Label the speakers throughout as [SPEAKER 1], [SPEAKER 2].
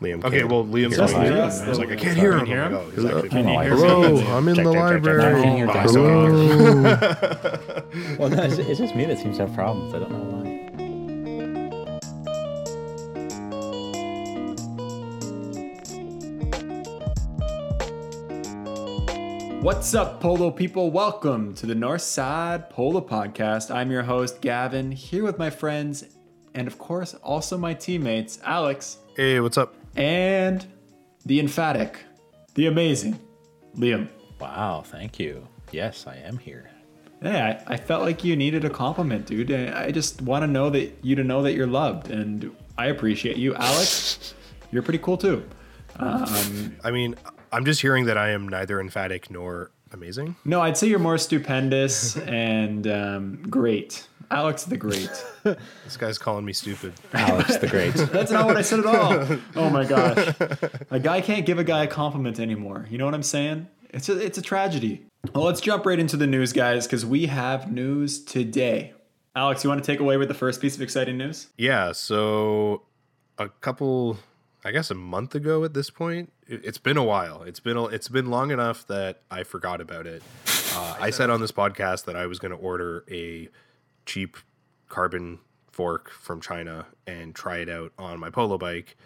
[SPEAKER 1] Liam.
[SPEAKER 2] Okay, well, Liam's
[SPEAKER 1] hear
[SPEAKER 2] going
[SPEAKER 1] me.
[SPEAKER 2] I was like, I can't hear him.
[SPEAKER 3] hear
[SPEAKER 2] I'm
[SPEAKER 3] him?
[SPEAKER 2] like, oh, he's actually
[SPEAKER 3] Can you hear me?
[SPEAKER 1] Hello,
[SPEAKER 3] I'm
[SPEAKER 1] in the library.
[SPEAKER 3] I'm hearing your
[SPEAKER 2] Bye,
[SPEAKER 3] guys.
[SPEAKER 1] Hello.
[SPEAKER 3] Well, no, it's, it's just me that seems to have problems. I don't know why.
[SPEAKER 4] What's up, Polo people? Welcome to the North Side Polo Podcast. I'm your host, Gavin, here with my friends and, of course, also my teammates, Alex
[SPEAKER 1] hey, what's up?
[SPEAKER 4] And the emphatic, the amazing Liam.
[SPEAKER 3] Wow, thank you. Yes, I am here.
[SPEAKER 4] Yeah, I, I felt like you needed a compliment, dude. I I just want to know that you to know that you're loved, and I appreciate you, Alex. You're pretty cool too. Um,
[SPEAKER 1] I mean, I'm just hearing that I am neither emphatic nor amazing.
[SPEAKER 4] no, I'd say you're more stupendous and um, great. Alex the Great.
[SPEAKER 1] This guy's calling me stupid.
[SPEAKER 3] Alex the Great.
[SPEAKER 4] That's not what I said at all. Oh my gosh. A guy can't give a guy a compliment anymore. You know what I'm saying? It's a, it's a tragedy. Well, let's jump right into the news, guys, because we have news today. Alex, you want to take away with the first piece of exciting news?
[SPEAKER 1] Yeah, so a couple, I guess a month ago at this point, it- it's been a while. It's been a, it's been long enough that I forgot about it. Uh, I said on this podcast that I was going to order a cheap carbon fork from China and try it out on my polo bike.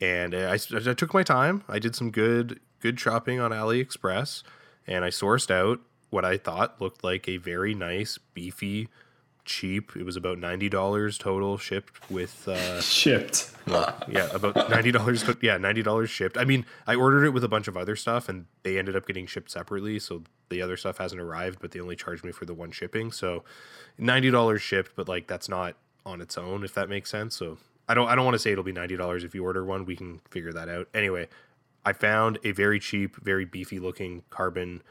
[SPEAKER 1] And I, I took my time. I did some good good shopping on AliExpress, and I sourced out what I thought looked like a very nice, beefy, cheap. It was about ninety dollars total shipped with. Uh,
[SPEAKER 4] Shipped.
[SPEAKER 1] yeah, about ninety dollars. Yeah, ninety dollars shipped. I mean, I ordered it with a bunch of other stuff, and they ended up getting shipped separately. So the other stuff hasn't arrived, but they only charged me for the one shipping. So ninety dollars shipped, but like that's not on its own, if that makes sense. So I don't. I don't want to say it'll be ninety dollars if you order one. We can figure that out. Anyway, I found a very cheap, very beefy looking carbon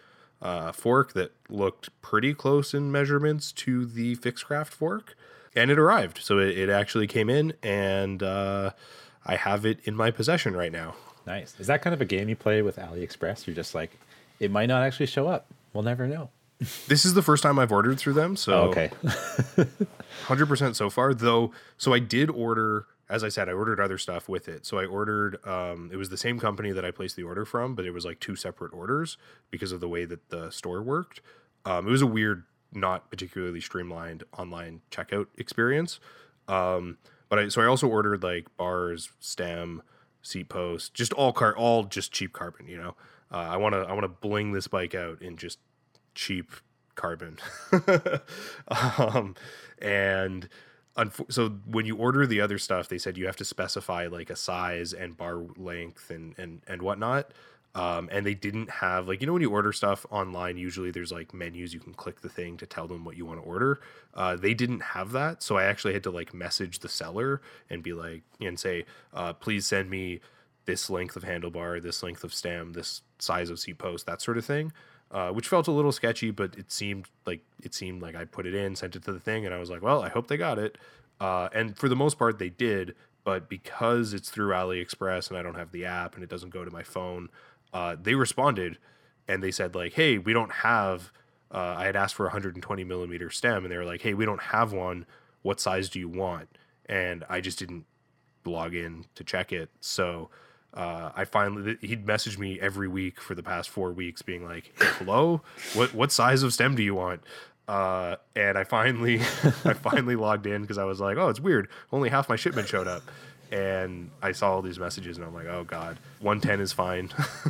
[SPEAKER 1] uh, fork that looked pretty close in measurements to the Fixcraft fork, and it arrived. So it, it actually came in, and uh, I have it in my possession right now.
[SPEAKER 3] Nice. Is that kind of a game you play with AliExpress? You're just like, it might not actually show up. We'll never know.
[SPEAKER 1] This is the first time I've ordered through them, so
[SPEAKER 3] Oh, okay.
[SPEAKER 1] hundred percent so far. Though, so I did order, as I said, I ordered other stuff with it. So I ordered. Um, it was the same company that I placed the order from, but it was like two separate orders because of the way that the store worked. Um, it was a weird, not particularly streamlined online checkout experience. Um, but I so I also ordered like bars, stem, seat post, just all car, all just cheap carbon. You know, uh, I want to I want to bling this bike out in just cheap carbon. um, and so when you order the other stuff, they said you have to specify like a size and bar length and and and whatnot. Um, and they didn't have like you know when you order stuff online, usually there's like menus you can click the thing to tell them what you want to order. Uh, they didn't have that, so I actually had to like message the seller and be like and say, uh, please send me this length of handlebar, this length of stem, this size of seat post, that sort of thing. Uh, which felt a little sketchy, but it seemed like it seemed like I put it in, sent it to the thing, and I was like, well, I hope they got it. Uh, and for the most part, they did. But because it's through AliExpress and I don't have the app and it doesn't go to my phone, uh, they responded and they said like, hey, we don't have. Uh, I had asked for a 120 millimeter stem, and they were like, hey, we don't have one. What size do you want? And I just didn't log in to check it. So uh, I finally he'd message me every week for the past four weeks, being like, "Hello, what what size of stem do you want?" Uh, and I finally I finally logged in because I was like, "Oh, it's weird. Only half my shipment showed up." And I saw all these messages, and I'm like, "Oh God, 110 is fine.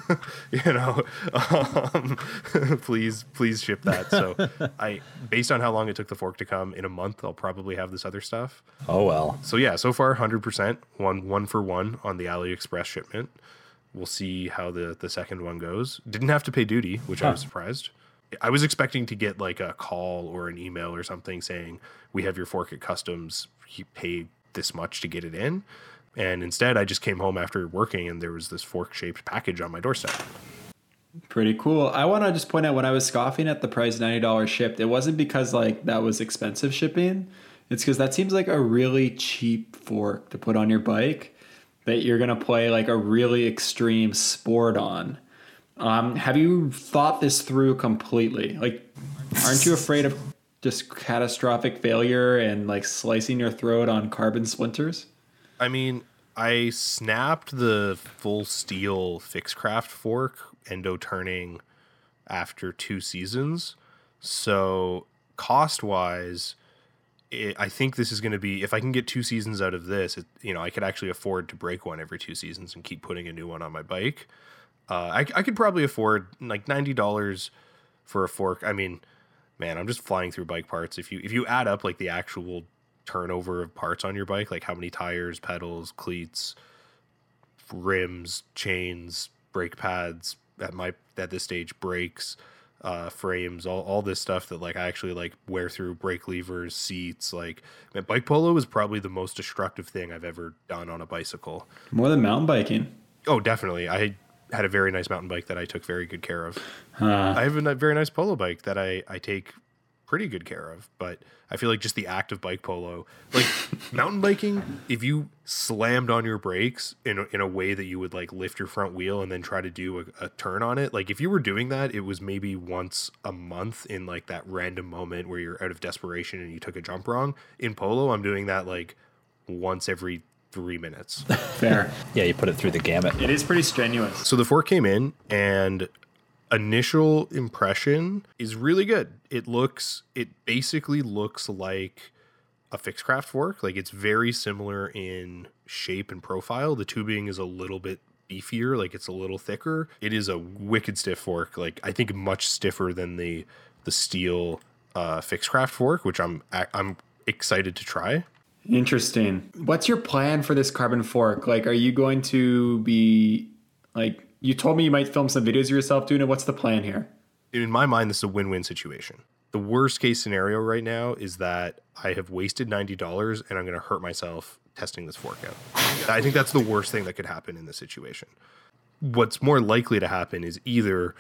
[SPEAKER 1] you know, um, please please ship that." So I, based on how long it took the fork to come, in a month I'll probably have this other stuff.
[SPEAKER 3] Oh, well.
[SPEAKER 1] So yeah, so far 100% one one for one on the AliExpress shipment. We'll see how the the second one goes. Didn't have to pay duty, which I was surprised. I was expecting to get like a call or an email or something saying we have your fork at customs. You pay this much to get it in, and instead I just came home after working and there was this fork shaped package on my doorstep.
[SPEAKER 4] Pretty cool. I want to just point out when I was scoffing at the price $90 shipped, it wasn't because like that was expensive shipping. It's because that seems like a really cheap fork to put on your bike that you're going to play like a really extreme sport on. Um, have you thought this through completely? Like, aren't you afraid of just catastrophic failure and like slicing your throat on carbon splinters?
[SPEAKER 1] I mean, I snapped the full steel Fixcraft fork endo turning after two seasons. So cost wise, I think this is going to be if I can get two seasons out of this, it, you know, I could actually afford to break one every two seasons and keep putting a new one on my bike. Uh, I, I could probably afford like ninety dollars for a fork. I mean, man, I'm just flying through bike parts. If you if you add up like the actual turnover of parts on your bike, like how many tires, pedals, cleats, rims, chains, brake pads at my at this stage, brakes, uh, frames, all, all this stuff that like I actually like wear through brake levers, seats. Like man, bike polo is probably the most destructive thing I've ever done on a bicycle.
[SPEAKER 4] More than mountain biking.
[SPEAKER 1] Oh, definitely. I had a very nice mountain bike that I took very good care of. I have a very nice polo bike that I, I take pretty good care of, but I feel like just the act of bike polo, like mountain biking, if you slammed on your brakes in a, in a way that you would like lift your front wheel and then try to do a, a turn on it, like if you were doing that, it was maybe once a month in like that random moment where you're out of desperation and you took a jump wrong. In polo, I'm doing that like once every three minutes.
[SPEAKER 4] Fair.
[SPEAKER 3] Yeah, you put it through the gamut.
[SPEAKER 4] it is pretty strenuous.
[SPEAKER 1] So the fork came in and initial impression is really good. It looks it basically looks like a Fixcraft fork. Like it's very similar in shape and profile. The tubing is a little bit beefier, like it's a little thicker. It is a wicked stiff fork. Like I think much stiffer than the the steel uh Fixcraft fork, which I'm I'm excited to try.
[SPEAKER 4] Interesting. What's your plan for this carbon fork? Like, are you going to be like? You told me you might film some videos of yourself doing it. What's the plan here?
[SPEAKER 1] in my mind, this is a win-win situation. The worst case scenario right now is that I have wasted ninety dollars and I'm going to hurt myself testing this fork out. I think that's the worst thing that could happen in this situation. What's more likely to happen is either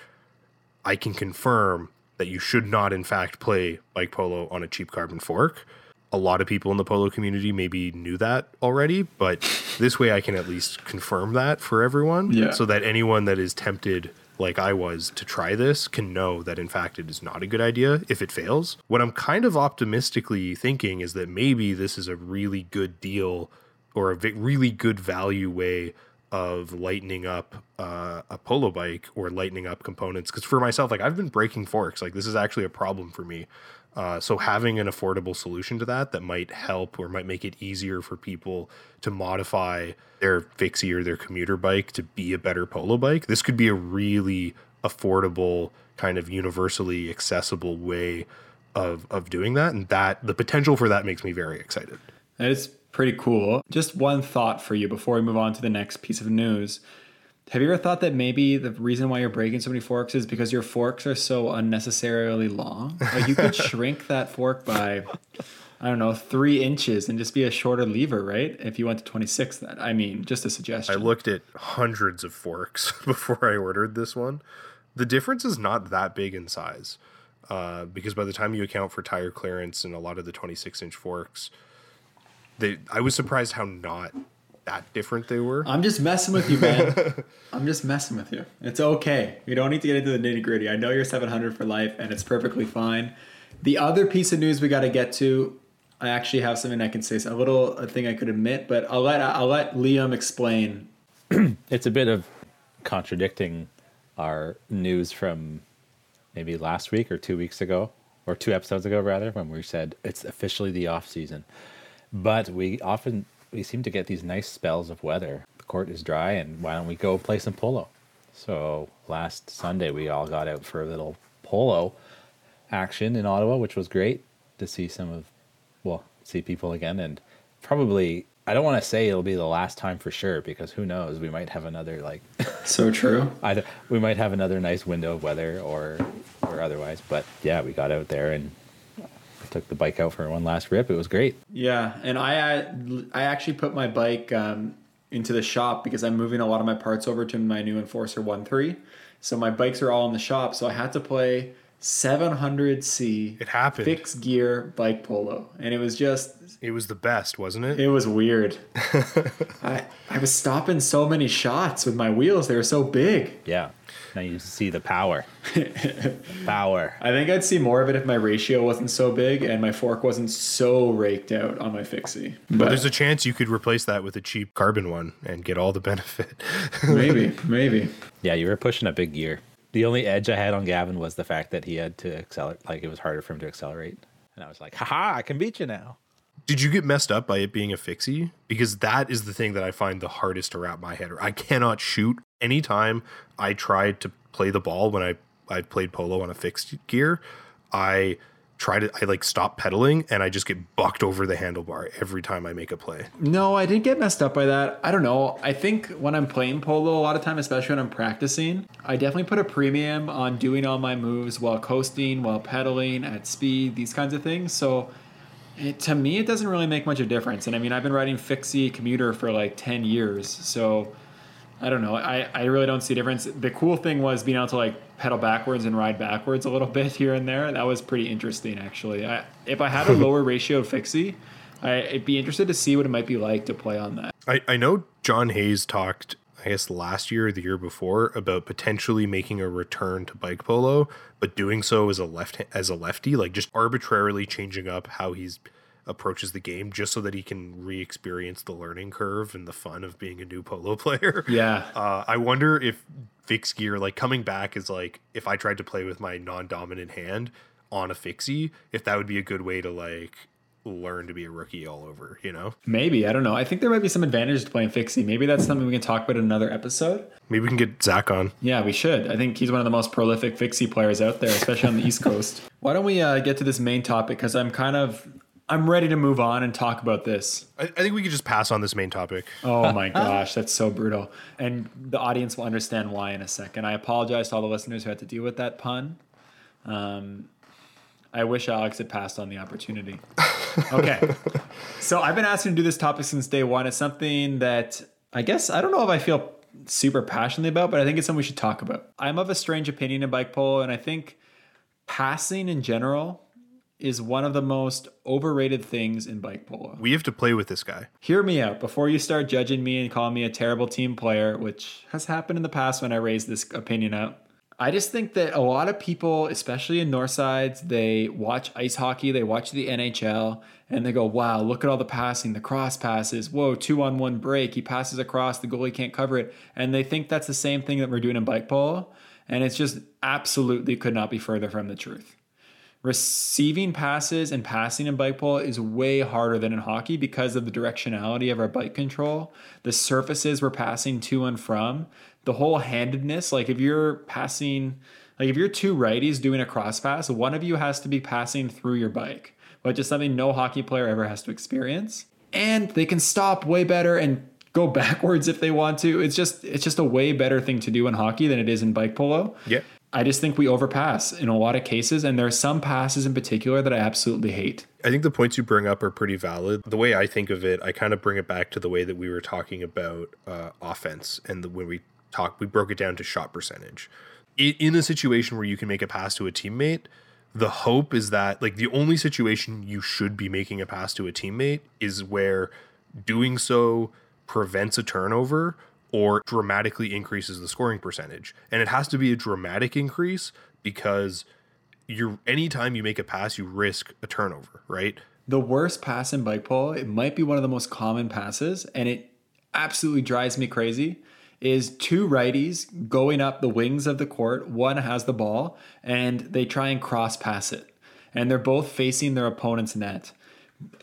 [SPEAKER 1] I can confirm that you should not, in fact, play bike polo on a cheap carbon fork. A lot of people in the polo community maybe knew that already, but this way I can at least confirm that for everyone
[SPEAKER 4] Yeah.
[SPEAKER 1] so that anyone that is tempted like I was to try this can know that in fact it is not a good idea if it fails. What I'm kind of optimistically thinking is that maybe this is a really good deal or a really good value way of lightening up uh, a polo bike or lightening up components. Because for myself, like I've been breaking forks, like this is actually a problem for me. Uh, so having an affordable solution to that that might help or might make it easier for people to modify their fixie or their commuter bike to be a better polo bike. This could be a really affordable, kind of universally accessible way of of doing that, and that the potential for that makes me very excited.
[SPEAKER 4] That is pretty cool. Just one thought for you before we move on to the next piece of news. Have you ever thought that maybe the reason why you're breaking so many forks is because your forks are so unnecessarily long? Like you could shrink that fork by, I don't know, three inches and just be a shorter lever, right? If you went to 26, that I mean, just a suggestion.
[SPEAKER 1] I looked at hundreds of forks before I ordered this one. The difference is not that big in size, uh, because by the time you account for tire clearance and a lot of the 26 inch forks, they I was surprised how not that different they were.
[SPEAKER 4] I'm just messing with you, man. I'm just messing with you. It's okay. We don't need to get into the nitty gritty. I know you're 700 for life, and it's perfectly fine. The other piece of news we got to get to, I actually have something I can say. So a little a thing I could admit, but I'll let I'll let Liam explain.
[SPEAKER 3] It's a bit of contradicting our news from maybe last week or two weeks ago, or two episodes ago rather, when we said it's officially the off season. But we often we seem to get these nice spells of weather. The court is dry, and why don't we go play some polo? So last Sunday we all got out for a little polo action in Ottawa, which was great to see some of, well, see people again, and probably I don't want to say it'll be the last time for sure because who knows? We might have another like
[SPEAKER 4] So true.
[SPEAKER 3] either we might have another nice window of weather or or otherwise. But yeah, we got out there and took the bike out for one last rip. It was great.
[SPEAKER 4] Yeah, and I I actually put my bike um, into the shop because I'm moving a lot of my parts over to my new Enforcer 1.3. So my bikes are all in the shop. So I had to play 700C
[SPEAKER 1] It happened.
[SPEAKER 4] fixed gear bike polo, and it was just
[SPEAKER 1] It was the best, wasn't it?
[SPEAKER 4] it was weird. I I was stopping so many shots with my wheels; they were so big.
[SPEAKER 3] Yeah. Now you see the power. power.
[SPEAKER 4] I think I'd see more of it if my ratio wasn't so big and my fork wasn't so raked out on my fixie.
[SPEAKER 1] But
[SPEAKER 4] But
[SPEAKER 1] there's a chance you could replace that with a cheap carbon one and get all the benefit.
[SPEAKER 4] maybe, maybe.
[SPEAKER 3] Yeah, you were pushing a big gear. The only edge I had on Gavin was the fact that he had to accelerate. Like it was harder for him to accelerate. And I was like, haha, I can beat you now.
[SPEAKER 1] Did you get messed up by it being a fixie? Because that is the thing that I find the hardest to wrap my head around. I cannot shoot. Anytime I tried to play the ball when I, I played polo on a fixed gear, I try to I like stop pedaling and I just get bucked over the handlebar every time I make a play.
[SPEAKER 4] No, I didn't get messed up by that. I don't know. I think when I'm playing polo a lot of time, especially when I'm practicing, I definitely put a premium on doing all my moves while coasting, while pedaling at speed, these kinds of things. So it, to me, it doesn't really make much of a difference. And I mean, I've been riding fixie commuter for like 10 years. So I don't know. I, I really don't see a difference. The cool thing was being able to like pedal backwards and ride backwards a little bit here and there. That was pretty interesting, actually. I, if I had a lower ratio of fixie, I, I'd be interested to see what it might be like to play on that.
[SPEAKER 1] I, I know John Hayes talked, I guess last year or the year before, about potentially making a return to bike polo, but doing so as a left as a lefty, like just arbitrarily changing up how he's approaches the game just so that he can re-experience the learning curve and the fun of being a new polo player.
[SPEAKER 4] Yeah.
[SPEAKER 1] Uh, I wonder if fixed gear, like coming back, is like if I tried to play with my non-dominant hand on a fixie, if that would be a good way to like learn to be a rookie all over, you know?
[SPEAKER 4] Maybe. I don't know. I think there might be some advantage to playing fixie. Maybe that's something we can talk about in another episode.
[SPEAKER 1] Maybe we can get Zach on.
[SPEAKER 4] Yeah, we should. I think he's one of the most prolific fixie players out there, especially on the East Coast. Why don't we uh, get to this main topic? Because I'm kind of I'm ready to move on and talk about this.
[SPEAKER 1] I, I think we could just pass on this main topic.
[SPEAKER 4] Oh my gosh, that's so brutal. And the audience will understand why in a second. I apologize to all the listeners who had to deal with that pun. Um, I wish Alex had passed on the opportunity. Okay. so I've been asking to do this topic since day one. It's something that I guess I don't know if I feel super passionately about, but I think it's something we should talk about. I'm of a strange opinion in bike polo, and I think passing in general is one of the most overrated things in bike polo
[SPEAKER 1] We have to play with this guy.
[SPEAKER 4] hear me out before you start judging me and calling me a terrible team player, which has happened in the past when I raised this opinion out. I just think that a lot of people, especially in north sides, they watch ice hockey, they watch the NHL, and they go, wow, look at all the passing, the cross passes. Whoa, two on one break. He passes across, the goalie can't cover it. And they think that's the same thing that we're doing in bike polo. And it's just absolutely could not be further from the truth receiving passes and passing in bike polo is way harder than in hockey because of the directionality of our bike control, the surfaces we're passing to and from, the whole handedness. Like if you're passing, like if you're two righties doing a cross pass, one of you has to be passing through your bike, which is something no hockey player ever has to experience. And they can stop way better and go backwards if they want to. It's just it's just a way better thing to do in hockey than it is in bike polo.
[SPEAKER 1] Yeah.
[SPEAKER 4] I just think we overpass in a lot of cases, and there are some passes in particular that I absolutely hate.
[SPEAKER 1] I think the points you bring up are pretty valid. The way I think of it, I kind of bring it back to the way that we were talking about uh, offense, and the, when we talked, we broke it down to shot percentage. In, in a situation where you can make a pass to a teammate, the hope is that like the only situation you should be making a pass to a teammate is where doing so prevents a turnover or dramatically increases the scoring percentage. And it has to be a dramatic increase because you're anytime you make a pass, you risk a turnover, right?
[SPEAKER 4] The worst pass in bike polo, it might be one of the most common passes, and it absolutely drives me crazy. Is two righties going up the wings of the court. One has the ball, and they try and cross pass it, and they're both facing their opponent's net.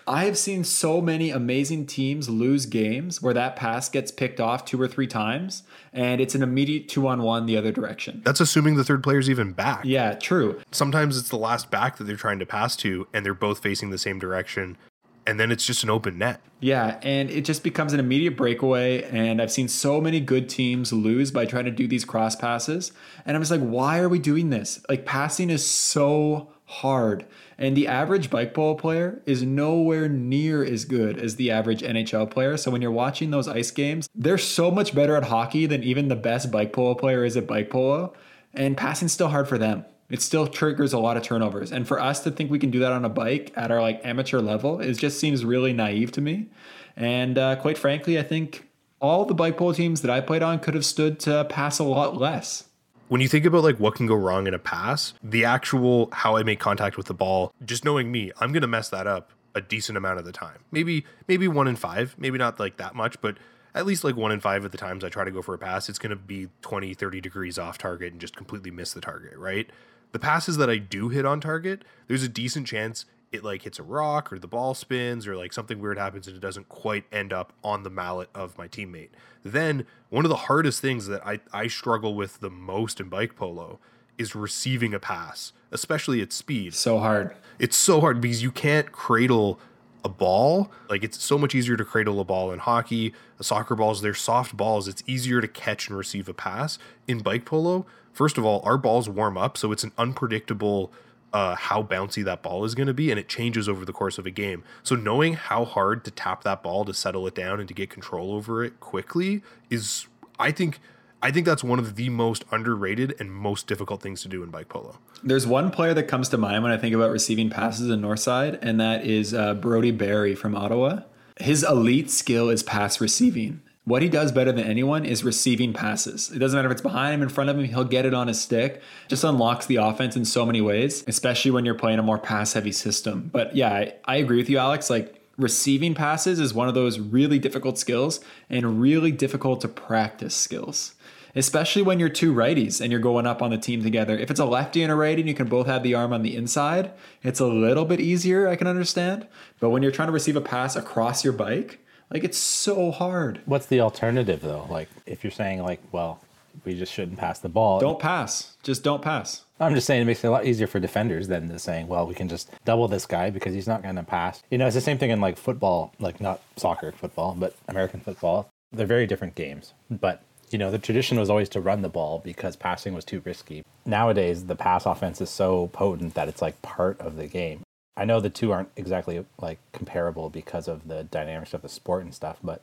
[SPEAKER 4] I have seen so many amazing teams lose games where that pass gets picked off two or three times, and it's an immediate two on one the other direction.
[SPEAKER 1] That's assuming the third player's even back.
[SPEAKER 4] Yeah, true.
[SPEAKER 1] Sometimes it's the last back that they're trying to pass to, and they're both facing the same direction, and then it's just an open net.
[SPEAKER 4] Yeah, and it just becomes an immediate breakaway. And I've seen so many good teams lose by trying to do these cross passes. And I'm just like, why are we doing this? Like, passing is so hard. And the average bike polo player is nowhere near as good as the average NHL player. So when you're watching those ice games, they're so much better at hockey than even the best bike polo player is at bike polo. And passing's still hard for them. It still triggers a lot of turnovers. And for us to think we can do that on a bike at our like amateur level, it just seems really naive to me. And uh, quite frankly, I think all the bike polo teams that I played on could have stood to pass a lot less.
[SPEAKER 1] When you think about like what can go wrong in a pass, the actual how I make contact with the ball, just knowing me, I'm gonna mess that up a decent amount of the time. Maybe maybe one in five, maybe not like that much, but at least like one in five of the times I try to go for a pass, it's going to be 20, 30 degrees off target and just completely miss the target, right? The passes that I do hit on target, there's a decent chance it like hits a rock or the ball spins or like something weird happens and it doesn't quite end up on the mallet of my teammate. Then one of the hardest things that I, I struggle with the most in bike polo is receiving a pass, especially at speed.
[SPEAKER 4] So hard.
[SPEAKER 1] It's so hard because you can't cradle a ball. Like it's so much easier to cradle a ball in hockey. A soccer balls, they're soft balls. It's easier to catch and receive a pass. In bike polo, first of all, our balls warm up, so it's an unpredictable uh, how bouncy that ball is going to be, and it changes over the course of a game. So knowing how hard to tap that ball to settle it down and to get control over it quickly is, I think, I think that's one of the most underrated and most difficult things to do in bike polo.
[SPEAKER 4] There's one player that comes to mind when I think about receiving passes in Northside, and that is uh, Brody Barry from Ottawa. His elite skill is pass receiving. What he does better than anyone is receiving passes. It doesn't matter if it's behind him, in front of him, he'll get it on his stick. Just unlocks the offense in so many ways, especially when you're playing a more pass heavy system. But yeah, I, I agree with you, Alex. Like receiving passes is one of those really difficult skills and really difficult to practice skills especially when you're two righties and you're going up on the team together. If it's a lefty and a righty and you can both have the arm on the inside, it's a little bit easier, I can understand. But when you're trying to receive a pass across your bike, like it's so hard.
[SPEAKER 3] What's the alternative though? Like if you're saying like, well, we just shouldn't pass the ball.
[SPEAKER 4] Don't pass. Just don't pass.
[SPEAKER 3] I'm just saying it makes it a lot easier for defenders than saying, well, we can just double this guy because he's not going to pass. You know, it's the same thing in like football, like not soccer football, but American football. They're very different games, but you know, the tradition was always to run the ball because passing was too risky. Nowadays, the pass offense is so potent that it's like part of the game. I know the two aren't exactly like comparable because of the dynamics of the sport and stuff, but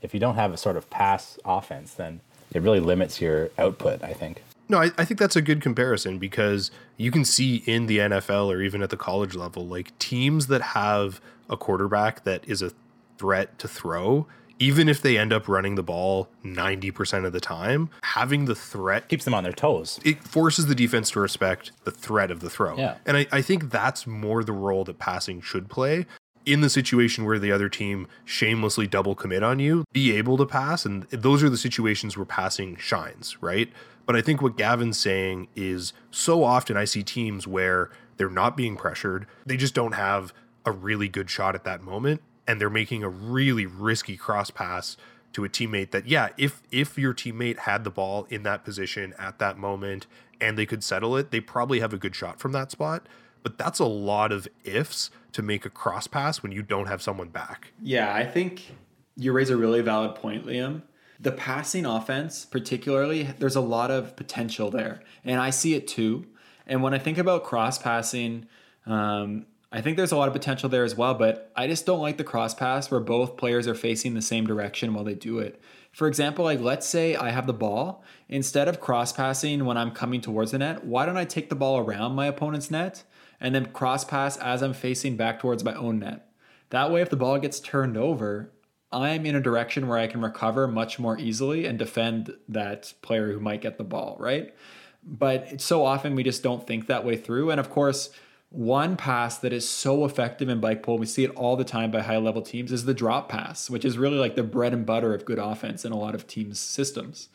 [SPEAKER 3] if you don't have a sort of pass offense, then it really limits your output, I think.
[SPEAKER 1] No, I, I think that's a good comparison because you can see in the NFL or even at the college level, like teams that have a quarterback that is a threat to throw even if they end up running the ball 90% of the time, having the threat
[SPEAKER 3] keeps them on their toes.
[SPEAKER 1] It forces the defense to respect the threat of the throw.
[SPEAKER 3] Yeah.
[SPEAKER 1] And I, I think that's more the role that passing should play. In the situation where the other team shamelessly double commit on you, be able to pass. And those are the situations where passing shines, right? But I think what Gavin's saying is so often I see teams where they're not being pressured, they just don't have a really good shot at that moment and they're making a really risky cross pass to a teammate that yeah if if your teammate had the ball in that position at that moment and they could settle it they probably have a good shot from that spot. But that's a lot of ifs to make a cross pass when you don't have someone back.
[SPEAKER 4] Yeah i think you raise a really valid point liam. The passing offense particularly there's a lot of potential there and i see it too. And when i think about cross passing um, I think there's a lot of potential there as well, but I just don't like the cross pass where both players are facing the same direction while they do it. For example, like let's say I have the ball, instead of cross passing when I'm coming towards the net, why don't I take the ball around my opponent's net and then cross pass as I'm facing back towards my own net? That way, if the ball gets turned over, I'm in a direction where I can recover much more easily and defend that player who might get the ball, right? But so often we just don't think that way through. And of course, one pass that is so effective in bike polo, we see it all the time by high level teams, is the drop pass, which is really like the bread and butter of good offense in a lot of teams' systems.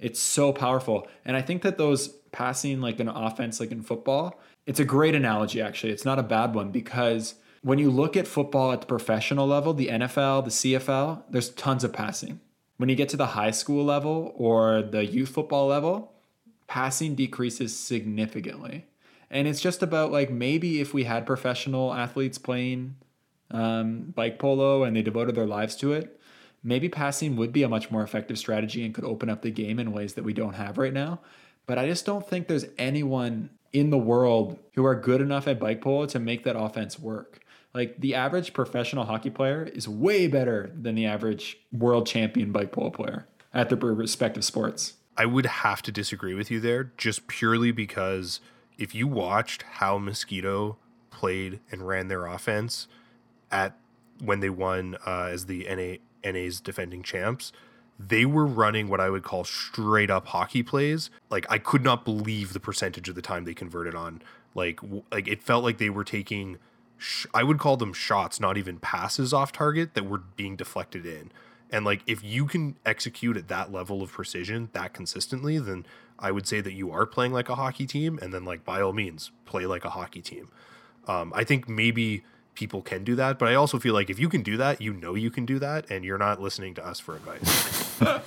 [SPEAKER 4] It's so powerful. And I think that those passing like an offense, like in football, it's a great analogy, actually. It's not a bad one because when you look at football at the professional level, the NFL, the CFL, there's tons of passing. When you get to the high school level or the youth football level, passing decreases significantly and it's just about like maybe if we had professional athletes playing um, bike polo and they devoted their lives to it maybe passing would be a much more effective strategy and could open up the game in ways that we don't have right now. But i just don't think there's anyone in the world who are good enough at bike polo to make that offense work. Like the average professional hockey player is way better than the average world champion bike polo player at their respective sports.
[SPEAKER 1] I would have to disagree with you there just purely because if you watched how Mosquito played and ran their offense at when they won uh, as the NA, NA's defending champs, they were running what I would call straight up hockey plays. Like I could not believe the percentage of the time they converted on. Like like it felt like they were taking sh- I would call them shots, not even passes off target that were being deflected in. And like if you can execute at that level of precision that consistently, then I would say that you are playing like a hockey team and then like by all means play like a hockey team. Um, I think maybe people can do that, but I also feel like if you can do that, you know you can do that and you're not listening to us for advice.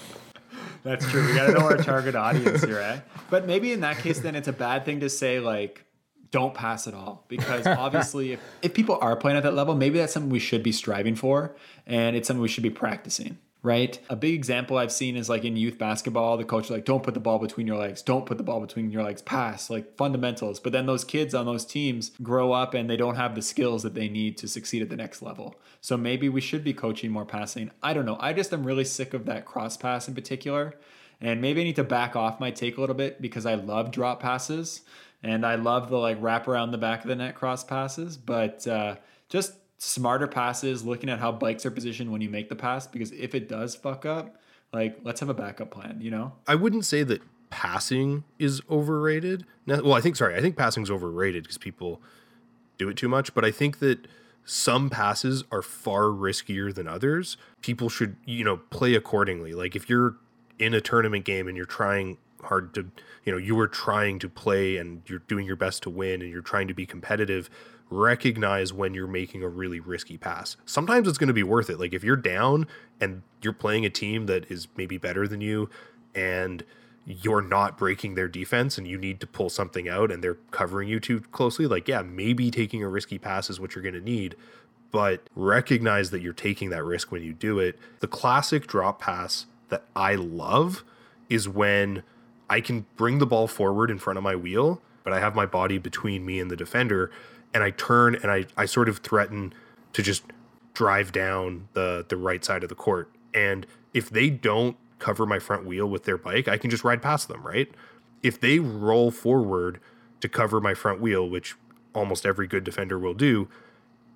[SPEAKER 4] That's true. We got to know our target audience here, eh? But maybe in that case, then it's a bad thing to say like, don't pass at all because obviously, if, if people are playing at that level, maybe that's something we should be striving for, and it's something we should be practicing right? A big example I've seen is like in youth basketball, the coach is like, don't put the ball between your legs, don't put the ball between your legs, pass, like fundamentals. But then those kids on those teams grow up and they don't have the skills that they need to succeed at the next level. So maybe we should be coaching more passing. I don't know. I just am really sick of that cross pass in particular. And maybe I need to back off my take a little bit because I love drop passes and I love the like wrap around the back of the net cross passes. But uh, just smarter passes, looking at how bikes are positioned when you make the pass, because if it does fuck up, like let's have a backup plan, you know?
[SPEAKER 1] I wouldn't say that passing is overrated. Well, I think sorry, I think passing is overrated because people do it too much, but I think that some passes are far riskier than others. People should, you know, play accordingly. Like if you're in a tournament game and you're trying hard to, you know, you are trying to play and you're doing your best to win and you're trying to be competitive, recognize when you're making a really risky pass. Sometimes it's going to be worth it. Like if you're down and you're playing a team that is maybe better than you and you're not breaking their defense and you need to pull something out and they're covering you too closely, like, yeah, maybe taking a risky pass is what you're going to need. But recognize that you're taking that risk when you do it. The classic drop pass that I love is when I can bring the ball forward in front of my wheel, but I have my body between me and the defender and I turn and I, I sort of threaten to just drive down the the right side of the court. And if they don't cover my front wheel with their bike, I can just ride past them, right? If they roll forward to cover my front wheel, which almost every good defender will do,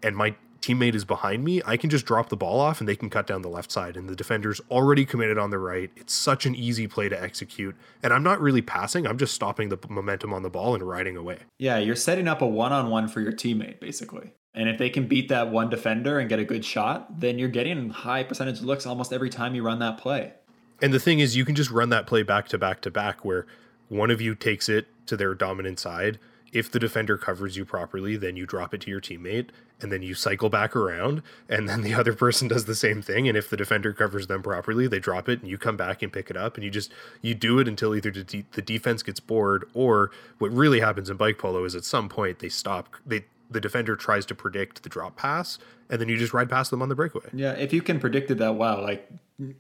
[SPEAKER 1] and my teammate is behind me, I can just drop the ball off and they can cut down the left side. And the defender's already committed on the right. It's such an easy play to execute. And I'm not really passing, I'm just stopping the momentum on the ball and riding away.
[SPEAKER 4] Yeah, you're setting up a one on one for your teammate, basically. And if they can beat that one defender and get a good shot, then you're getting high percentage looks almost every time you run that play.
[SPEAKER 1] And the thing is, you can just run that play back to back to back where one of you takes it to their dominant side if the defender covers you properly, then you drop it to your teammate and then you cycle back around and then the other person does the same thing and if the defender covers them properly, they drop it and you come back and pick it up and you just you do it until either the, the defense gets bored or what really happens in bike polo is at some point they stop they the defender tries to predict the drop pass and then you just ride past them on the breakaway.
[SPEAKER 4] Yeah, if you can predict it that well, like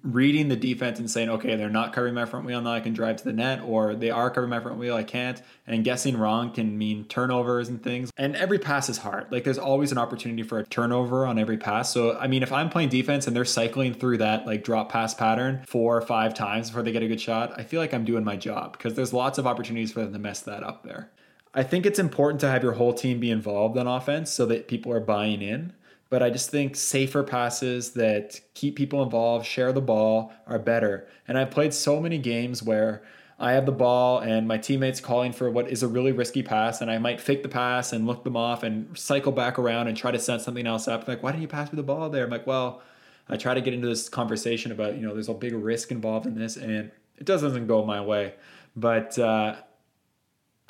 [SPEAKER 4] reading the defense and saying, okay, they're not covering my front wheel, now I can drive to the net, or they are covering my front wheel, I can't. And guessing wrong can mean turnovers and things. And every pass is hard. Like there's always an opportunity for a turnover on every pass. So I mean, if I'm playing defense and they're cycling through that like drop pass pattern four or five times before they get a good shot, I feel like I'm doing my job because there's lots of opportunities for them to mess that up there. I think it's important to have your whole team be involved on offense so that people are buying in. But I just think safer passes that keep people involved, share the ball, are better. And I've played so many games where I have the ball and my teammates calling for what is a really risky pass, and I might fake the pass and look them off and cycle back around and try to set something else up. like, why didn't you pass me the ball there? I'm like, well, I try to get into this conversation about, you know, there's a big risk involved in this, and it doesn't go my way. But uh,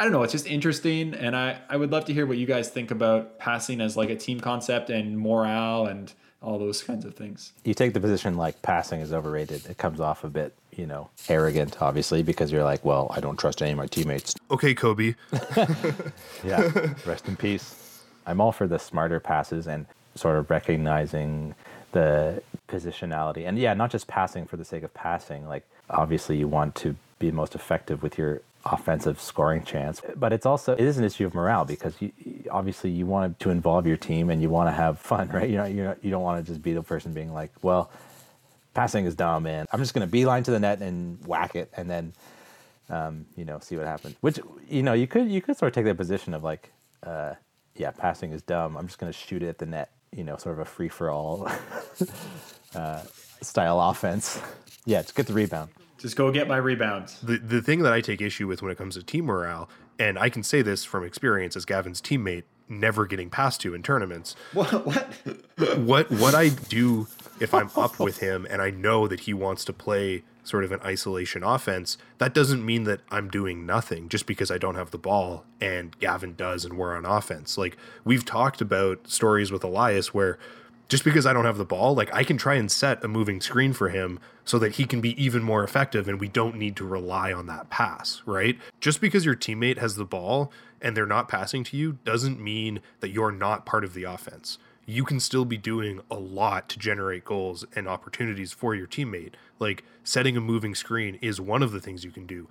[SPEAKER 4] I don't know. It's just interesting, and I I would love to hear what you guys think about passing as like a team concept and morale and all those kinds of things.
[SPEAKER 3] You take the position like passing is overrated. It comes off a bit, you know, arrogant, obviously, because you're like, well, I don't trust any of my teammates.
[SPEAKER 1] Okay, Kobe.
[SPEAKER 3] yeah, rest in peace. I'm all for the smarter passes and sort of recognizing the positionality. And yeah, not just passing for the sake of passing. Like, obviously, you want to be most effective with your offensive scoring chance. But it's also it is an issue of morale because you, obviously you want to involve your team and you want to have fun, right? You know, you you don't want to just be the person being like, well, passing is dumb, and I'm just going to beeline to the net and whack it, and then Um, you know, see what happens. Which you know, you could you could sort of take that position of like, uh, yeah, passing is dumb. I'm just going to shoot it at the net. You know, sort of a free for all uh, style offense. Yeah, just get the rebound.
[SPEAKER 4] Just go get my rebounds.
[SPEAKER 1] The the thing that I take issue with when it comes to team morale, and I can say this from experience as Gavin's teammate, never getting passed to in tournaments.
[SPEAKER 4] What? What?
[SPEAKER 1] what what I do if I'm up with him and I know that he wants to play sort of an isolation offense, that doesn't mean that I'm doing nothing just because I don't have the ball and Gavin does and we're on offense. Like we've talked about stories with Elias where just because I don't have the ball, like I can try and set a moving screen for him so that he can be even more effective and we don't need to rely on that pass, right? Just because your teammate has the ball and they're not passing to you doesn't mean that you're not part of the offense. You can still be doing a lot to generate goals and opportunities for your teammate. Like setting a moving screen is one of the things you can do.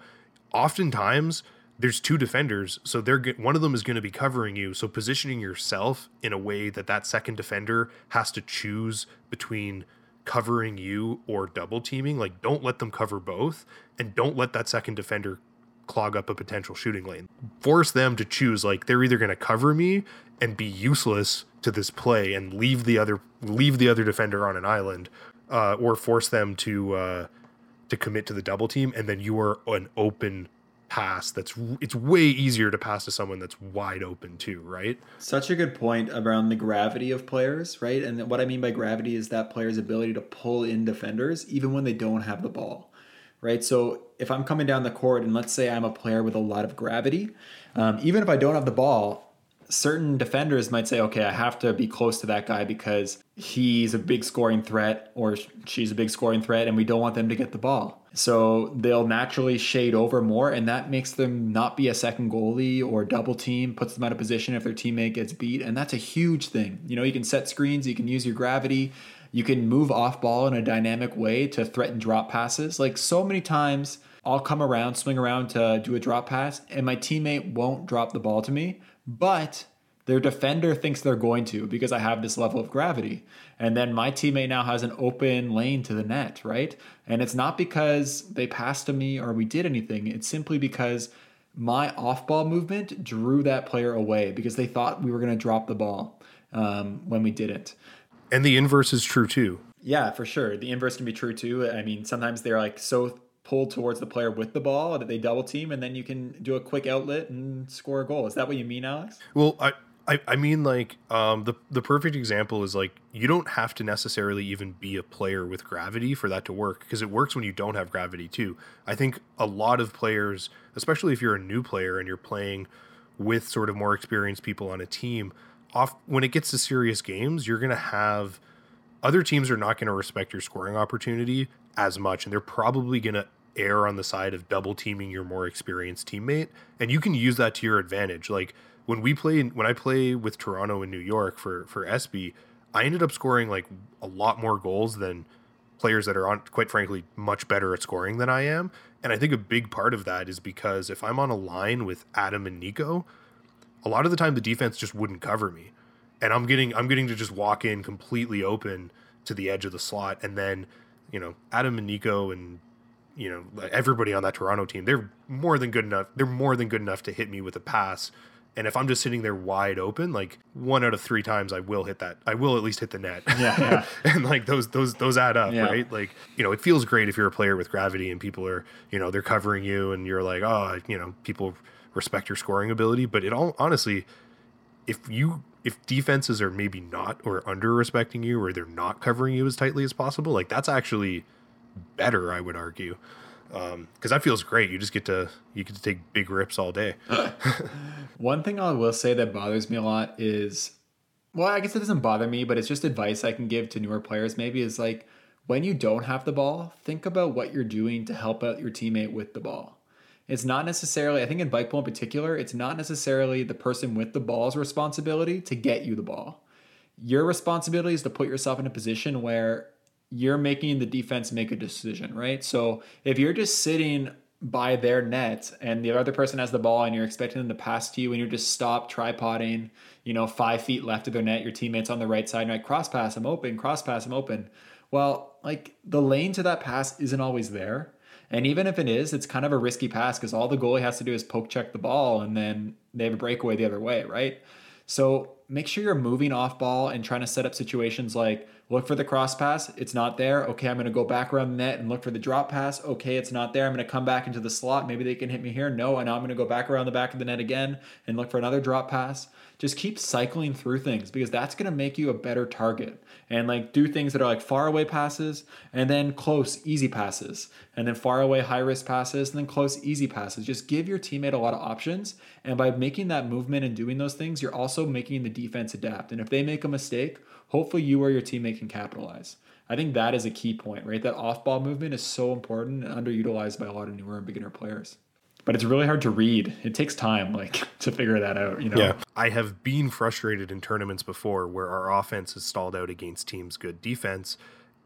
[SPEAKER 1] Oftentimes, there's two defenders, so they're one of them is going to be covering you. So positioning yourself in a way that that second defender has to choose between covering you or double teaming. Like, don't let them cover both, and don't let that second defender clog up a potential shooting lane. Force them to choose. Like, they're either going to cover me and be useless to this play and leave the other leave the other defender on an island, uh, or force them to uh, to commit to the double team, and then you are an open pass that's it's way easier to pass to someone that's wide open too right?
[SPEAKER 4] Such a good point around the gravity of players right? And what i mean by gravity is that player's ability to pull in defenders even when they don't have the ball right? So if i'm coming down the court and let's say i'm a player with a lot of gravity um, even if i don't have the ball certain defenders might say, okay, I have to be close to that guy because he's a big scoring threat or she's a big scoring threat and we don't want them to get the ball. So they'll naturally shade over more, and that makes them not be a second goalie or double team, puts them out of position if their teammate gets beat. And that's a huge thing. You know, you can set screens, you can use your gravity, you can move off ball in a dynamic way to threaten drop passes. Like so many times, I'll come around, swing around to do a drop pass, and my teammate won't drop the ball to me, but their defender thinks they're going to because I have this level of gravity. And then my teammate now has an open lane to the net, right? And it's not because they passed to me or we did anything. It's simply because my off ball movement drew that player away because they thought we were going to drop the ball um, when we didn't.
[SPEAKER 1] And the inverse is true too.
[SPEAKER 4] Yeah, for sure. The inverse can be true too. I mean, sometimes they're like so pulled towards the player with the ball that they double team and then you can do a quick outlet and score a goal. Is that what you mean, Alex?
[SPEAKER 1] Well, I I, I mean like um, the the perfect example is like you don't have to necessarily even be a player with gravity for that to work because it works when you don't have gravity too. I think a lot of players, especially if you're a new player and you're playing with sort of more experienced people on a team, off when it gets to serious games, you're gonna have other teams are not to respect your scoring opportunity as much, and they're probably to err on the side of double teaming your more experienced teammate, and you can use that to your advantage. Like when we play when I play with Toronto and New York for for SB, I ended up scoring like a lot more goals than players that are on quite frankly much better at scoring than I am. And I think a big part of that is because if I'm on a line with Adam and Nico, a lot of the time the defense just wouldn't cover me. And I'm getting I'm getting to just walk in completely open to the edge of the slot and then, you know, Adam and Nico and you know, everybody on that Toronto team, they're more than good enough. They're more than good enough to hit me with a pass and if I'm just sitting there wide open, like one out of three times I will hit that. I will at least hit the net.
[SPEAKER 4] Yeah. yeah.
[SPEAKER 1] and like those those those add up, yeah. right? Like, you know, it feels great if you're a player with gravity and people are, you know, they're covering you and you're like, oh, you know, people respect your scoring ability. But it all honestly, if you if defenses are maybe not or under respecting you or they're not covering you as tightly as possible, like that's actually better, I would argue because um, that feels great. You just get to you get to take big rips all day.
[SPEAKER 4] One thing I will say that bothers me a lot is, well, I guess it doesn't bother me, but it's just advice I can give to newer players. Maybe is like when you don't have the ball, think about what you're doing to help out your teammate with the ball. It's not necessarily, I think in bike polo in particular, it's not necessarily the person with the ball's responsibility to get you the ball. Your responsibility is to put yourself in a position where you're making the defense make a decision, right? So if you're just sitting by their net and the other person has the ball and you're expecting them to pass to you and you're just stop tripoding, you know, five feet left of their net, your teammates on the right side, and like cross pass, I'm open, cross pass, I'm open. Well, like the lane to that pass isn't always there. And even if it is, it's kind of a risky pass because all the goalie has to do is poke check the ball and then they have a breakaway the other way, right? So make sure you're moving off ball and trying to set up situations like look for the cross pass. It's not there. Okay, I'm going to go back around the net and look for the drop pass. Okay, it's not there. I'm going to come back into the slot. Maybe they can hit me here. No, and I'm going to go back around the back of the net again and look for another drop pass. Just keep cycling through things because that's going to make you a better target. And like do things that are like far away passes and then close, easy passes. And then far away, high risk passes and then close, easy passes. Just give your teammate a lot of options. And by making that movement and doing those things, you're also making the defense adapt. And if they make a mistake, hopefully you or your teammate can capitalize. I think that is a key point, right? That off ball movement is so important and underutilized by a lot of newer and beginner players but it's really hard to read. It takes time, like to figure that out. You know.
[SPEAKER 1] Yeah, I have been frustrated in tournaments before where our offense is stalled out against teams' good defense,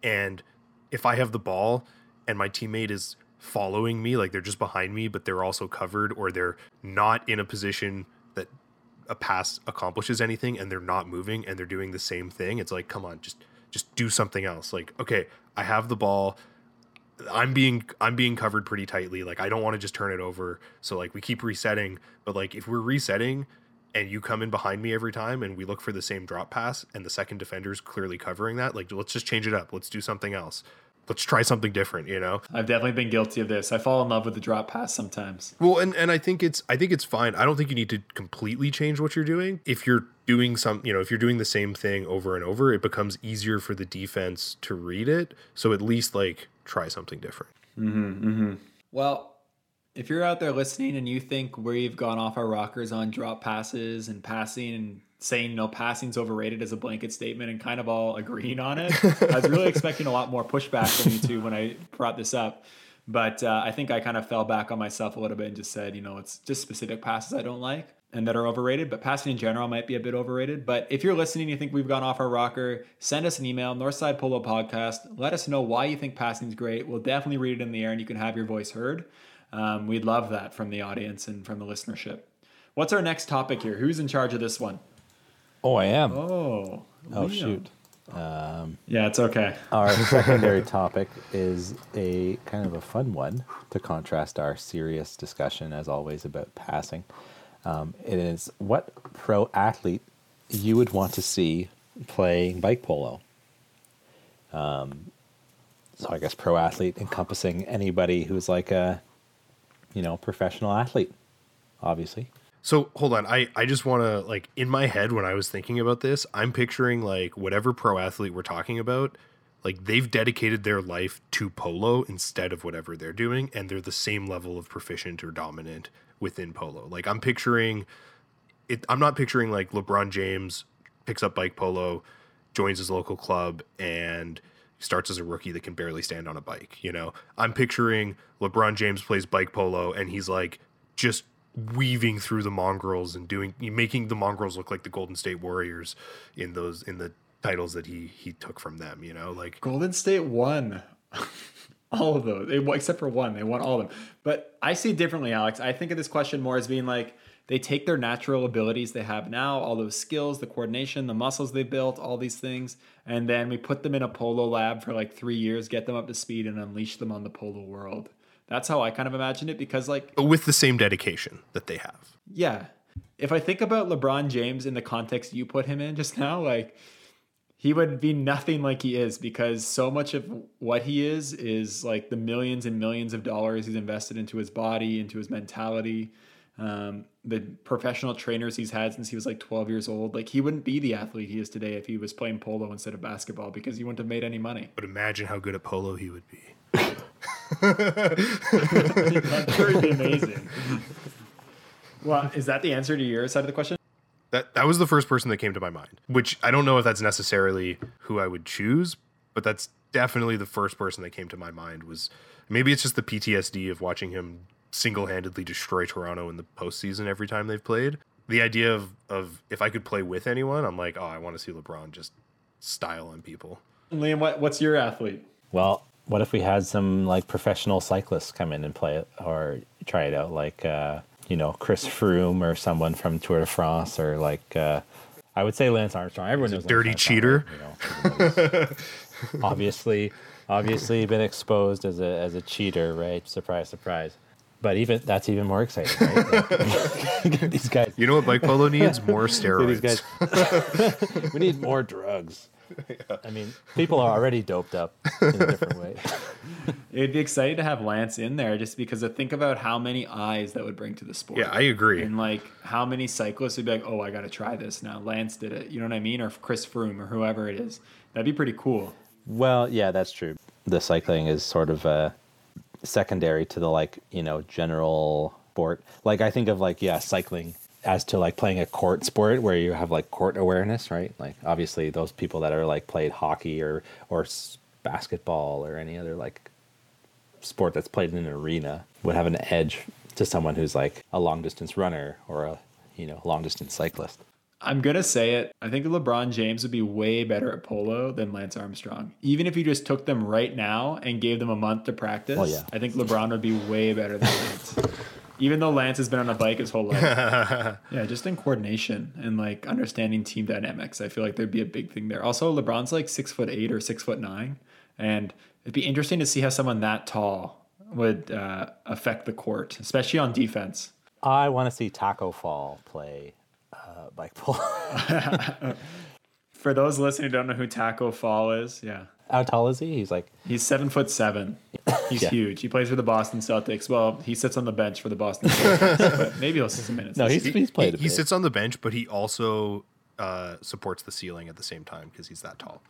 [SPEAKER 1] and if I have the ball and my teammate is following me, like they're just behind me, but they're also covered, or they're not in a position a pass accomplishes anything, and they're not moving, and they're doing the same thing. It's like, come on, just just do something else. Like, okay, I have the ball I'm being I'm being covered pretty tightly. Like I don't want to just turn it over. So like we keep resetting, but like if we're resetting and you come in behind me every time and we look for the same drop pass and the second defender's clearly covering that, like let's just change it up. Let's do something else. Let's try something different, you know?
[SPEAKER 4] I've definitely been guilty of this. I fall in love with the drop pass sometimes.
[SPEAKER 1] Well, and, and I think it's I think it's fine. I don't think you need to completely change what you're doing. If you're doing some, you know, if you're doing the same thing over and over, it becomes easier for the defense to read it. So at least like try something different.
[SPEAKER 4] Mm-hmm, mm-hmm. Well, if you're out there listening and you think we've gone off our rockers on drop passes and passing and saying no passing's overrated as a blanket statement and kind of all agreeing on it, I was really expecting a lot more pushback from you two when I brought this up. But uh, I think I kind of fell back on myself a little bit and just said, you know, it's just specific passes I don't like and that are overrated, but passing in general might be a bit overrated. But if you're listening, you think we've gone off our rocker, send us an email, Northside Polo Podcast. Let us know why you think passing is great. We'll definitely read it in the air and you can have your voice heard. Um, we'd love that from the audience and from the listenership. What's our next topic here? Who's in charge of this one?
[SPEAKER 3] Oh, I am.
[SPEAKER 4] Oh,
[SPEAKER 3] oh shoot.
[SPEAKER 4] Um, yeah, it's okay.
[SPEAKER 3] our secondary topic is a kind of a fun one to contrast our serious discussion, as always, about passing. Um, it is what pro athlete you would want to see playing bike polo. Um, so I guess pro athlete encompassing anybody who's like a, you know, professional athlete, obviously.
[SPEAKER 1] So hold on, I I just want to like in my head when I was thinking about this, I'm picturing like whatever pro athlete we're talking about, like they've dedicated their life to polo instead of whatever they're doing, and they're the same level of proficient or dominant within polo. Like I'm picturing it I'm not picturing like LeBron James picks up bike polo, joins his local club and starts as a rookie that can barely stand on a bike, you know. I'm picturing LeBron James plays bike polo and he's like just weaving through the mongrels and doing making the mongrels look like the Golden State Warriors in those in the titles that he he took from them, you know, like
[SPEAKER 4] Golden State won all of those, they, except for one. They won all of them. But I see differently, Alex. I think of this question more as being like they take their natural abilities they have now, all those skills, the coordination, the muscles they built, all these things, and then we put them in a polo lab for like three years, get them up to speed, and unleash them on the polo world. That's how I kind of imagine it because, like,
[SPEAKER 1] with the same dedication that they have.
[SPEAKER 4] Yeah. If I think about LeBron James in the context you put him in just now, like, he would be nothing like he is because so much of what he is is like the millions and millions of dollars he's invested into his body, into his mentality, um, the professional trainers he's had since he was like 12 years old. Like he wouldn't be the athlete he is today if he was playing polo instead of basketball because he wouldn't have made any money.
[SPEAKER 1] But imagine how good at polo he would be.
[SPEAKER 4] That'd be amazing. Well, is that the answer to your side of the question?
[SPEAKER 1] That that was the first person that came to my mind. Which I don't know if that's necessarily who I would choose, but that's definitely the first person that came to my mind was maybe it's just the PTSD of watching him single-handedly destroy Toronto in the postseason every time they've played. The idea of of if I could play with anyone, I'm like, oh, I want to see LeBron just style on people.
[SPEAKER 4] Liam, what, what's your athlete?
[SPEAKER 3] Well, what if we had some like professional cyclists come in and play it or try it out, like uh, you know, Chris Froome or someone from Tour de France or like uh, I would say Lance Armstrong. Everyone knows
[SPEAKER 1] dirty cheater. You know,
[SPEAKER 3] obviously, Obviously, been exposed as a as a cheater, right? Surprise, surprise. But even that's even more exciting, right? These guys,
[SPEAKER 1] You know what bike polo needs? More steroids.
[SPEAKER 3] these guys, we need more drugs. I mean, people are already doped up in a different way.
[SPEAKER 4] It'd be exciting to have Lance in there just because I think about how many eyes that would bring to the sport.
[SPEAKER 1] Yeah, I agree.
[SPEAKER 4] And like how many cyclists would be like, oh, I got to try this now. Lance did it. You know what I mean? Or Chris Froome or whoever it is. That'd be pretty cool.
[SPEAKER 3] Well, yeah, that's true. The cycling is sort of uh, secondary to the like you know general sport. Like I think of like yeah, cycling as to like playing a court sport where you have like court awareness, right? Like obviously those people that are like played hockey or or s- basketball or any other like sport that's played in an arena would have an edge to someone who's like a long distance runner or a you know long distance cyclist.
[SPEAKER 4] I'm gonna say it. I think LeBron James would be way better at polo than Lance Armstrong. Even if you just took them right now and gave them a month to practice,
[SPEAKER 3] Oh, yeah.
[SPEAKER 4] I think LeBron would be way better than Lance. Even though Lance has been on a bike his whole life. yeah, just in coordination and like understanding team dynamics, I feel like there'd be a big thing there. Also, LeBron's like six foot eight or six foot nine, and it'd be interesting to see how someone that tall would uh, affect the court, especially on defense.
[SPEAKER 3] I want to see Taco Fall play uh, bike polo.
[SPEAKER 4] For those listening who don't know who Taco Fall is, yeah.
[SPEAKER 3] How tall is he? He's like
[SPEAKER 4] He's seven foot seven. He's
[SPEAKER 3] Yeah.
[SPEAKER 4] huge. He plays for the Boston Celtics. Well, he sits on the bench for the Boston Celtics, but maybe he'll see some minutes.
[SPEAKER 3] no, he's
[SPEAKER 4] year.
[SPEAKER 3] he's played
[SPEAKER 1] he,
[SPEAKER 3] a
[SPEAKER 1] he
[SPEAKER 3] bit.
[SPEAKER 1] sits on the bench, but he also uh, supports the ceiling at the same time because he's that tall.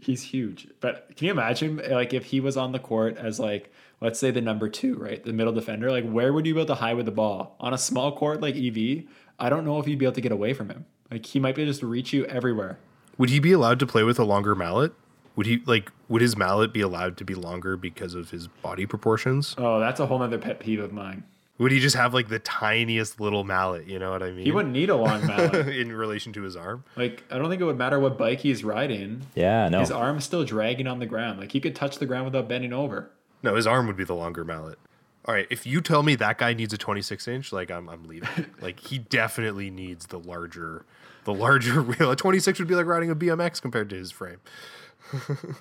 [SPEAKER 4] he's huge. But can you imagine like if he was on the court as like let's say the number two, right, the middle defender? Like where would you be able to hide with the ball on a small court like EV? I don't know if you'd be able to get away from him. Like he might be able to just reach you everywhere.
[SPEAKER 1] Would he be allowed to play with a longer mallet? Would he like? Would his mallet be allowed to be longer because of his body proportions?
[SPEAKER 4] Oh, that's a whole nother pet peeve of mine.
[SPEAKER 1] Would he just have like the tiniest little mallet? You know what I mean?
[SPEAKER 4] He wouldn't need a long mallet.
[SPEAKER 1] in relation to his arm.
[SPEAKER 4] like I don't think it would matter what bike he's riding.
[SPEAKER 3] yeah, no.
[SPEAKER 4] His arm's still dragging on the ground. Like he could touch the ground without bending over.
[SPEAKER 1] No, his arm would be the longer mallet. All right, if you tell me that guy needs a 26 inch, like I'm, I'm leaving. like he definitely needs the larger, the larger wheel. A 26 would be like riding a BMX compared to his frame.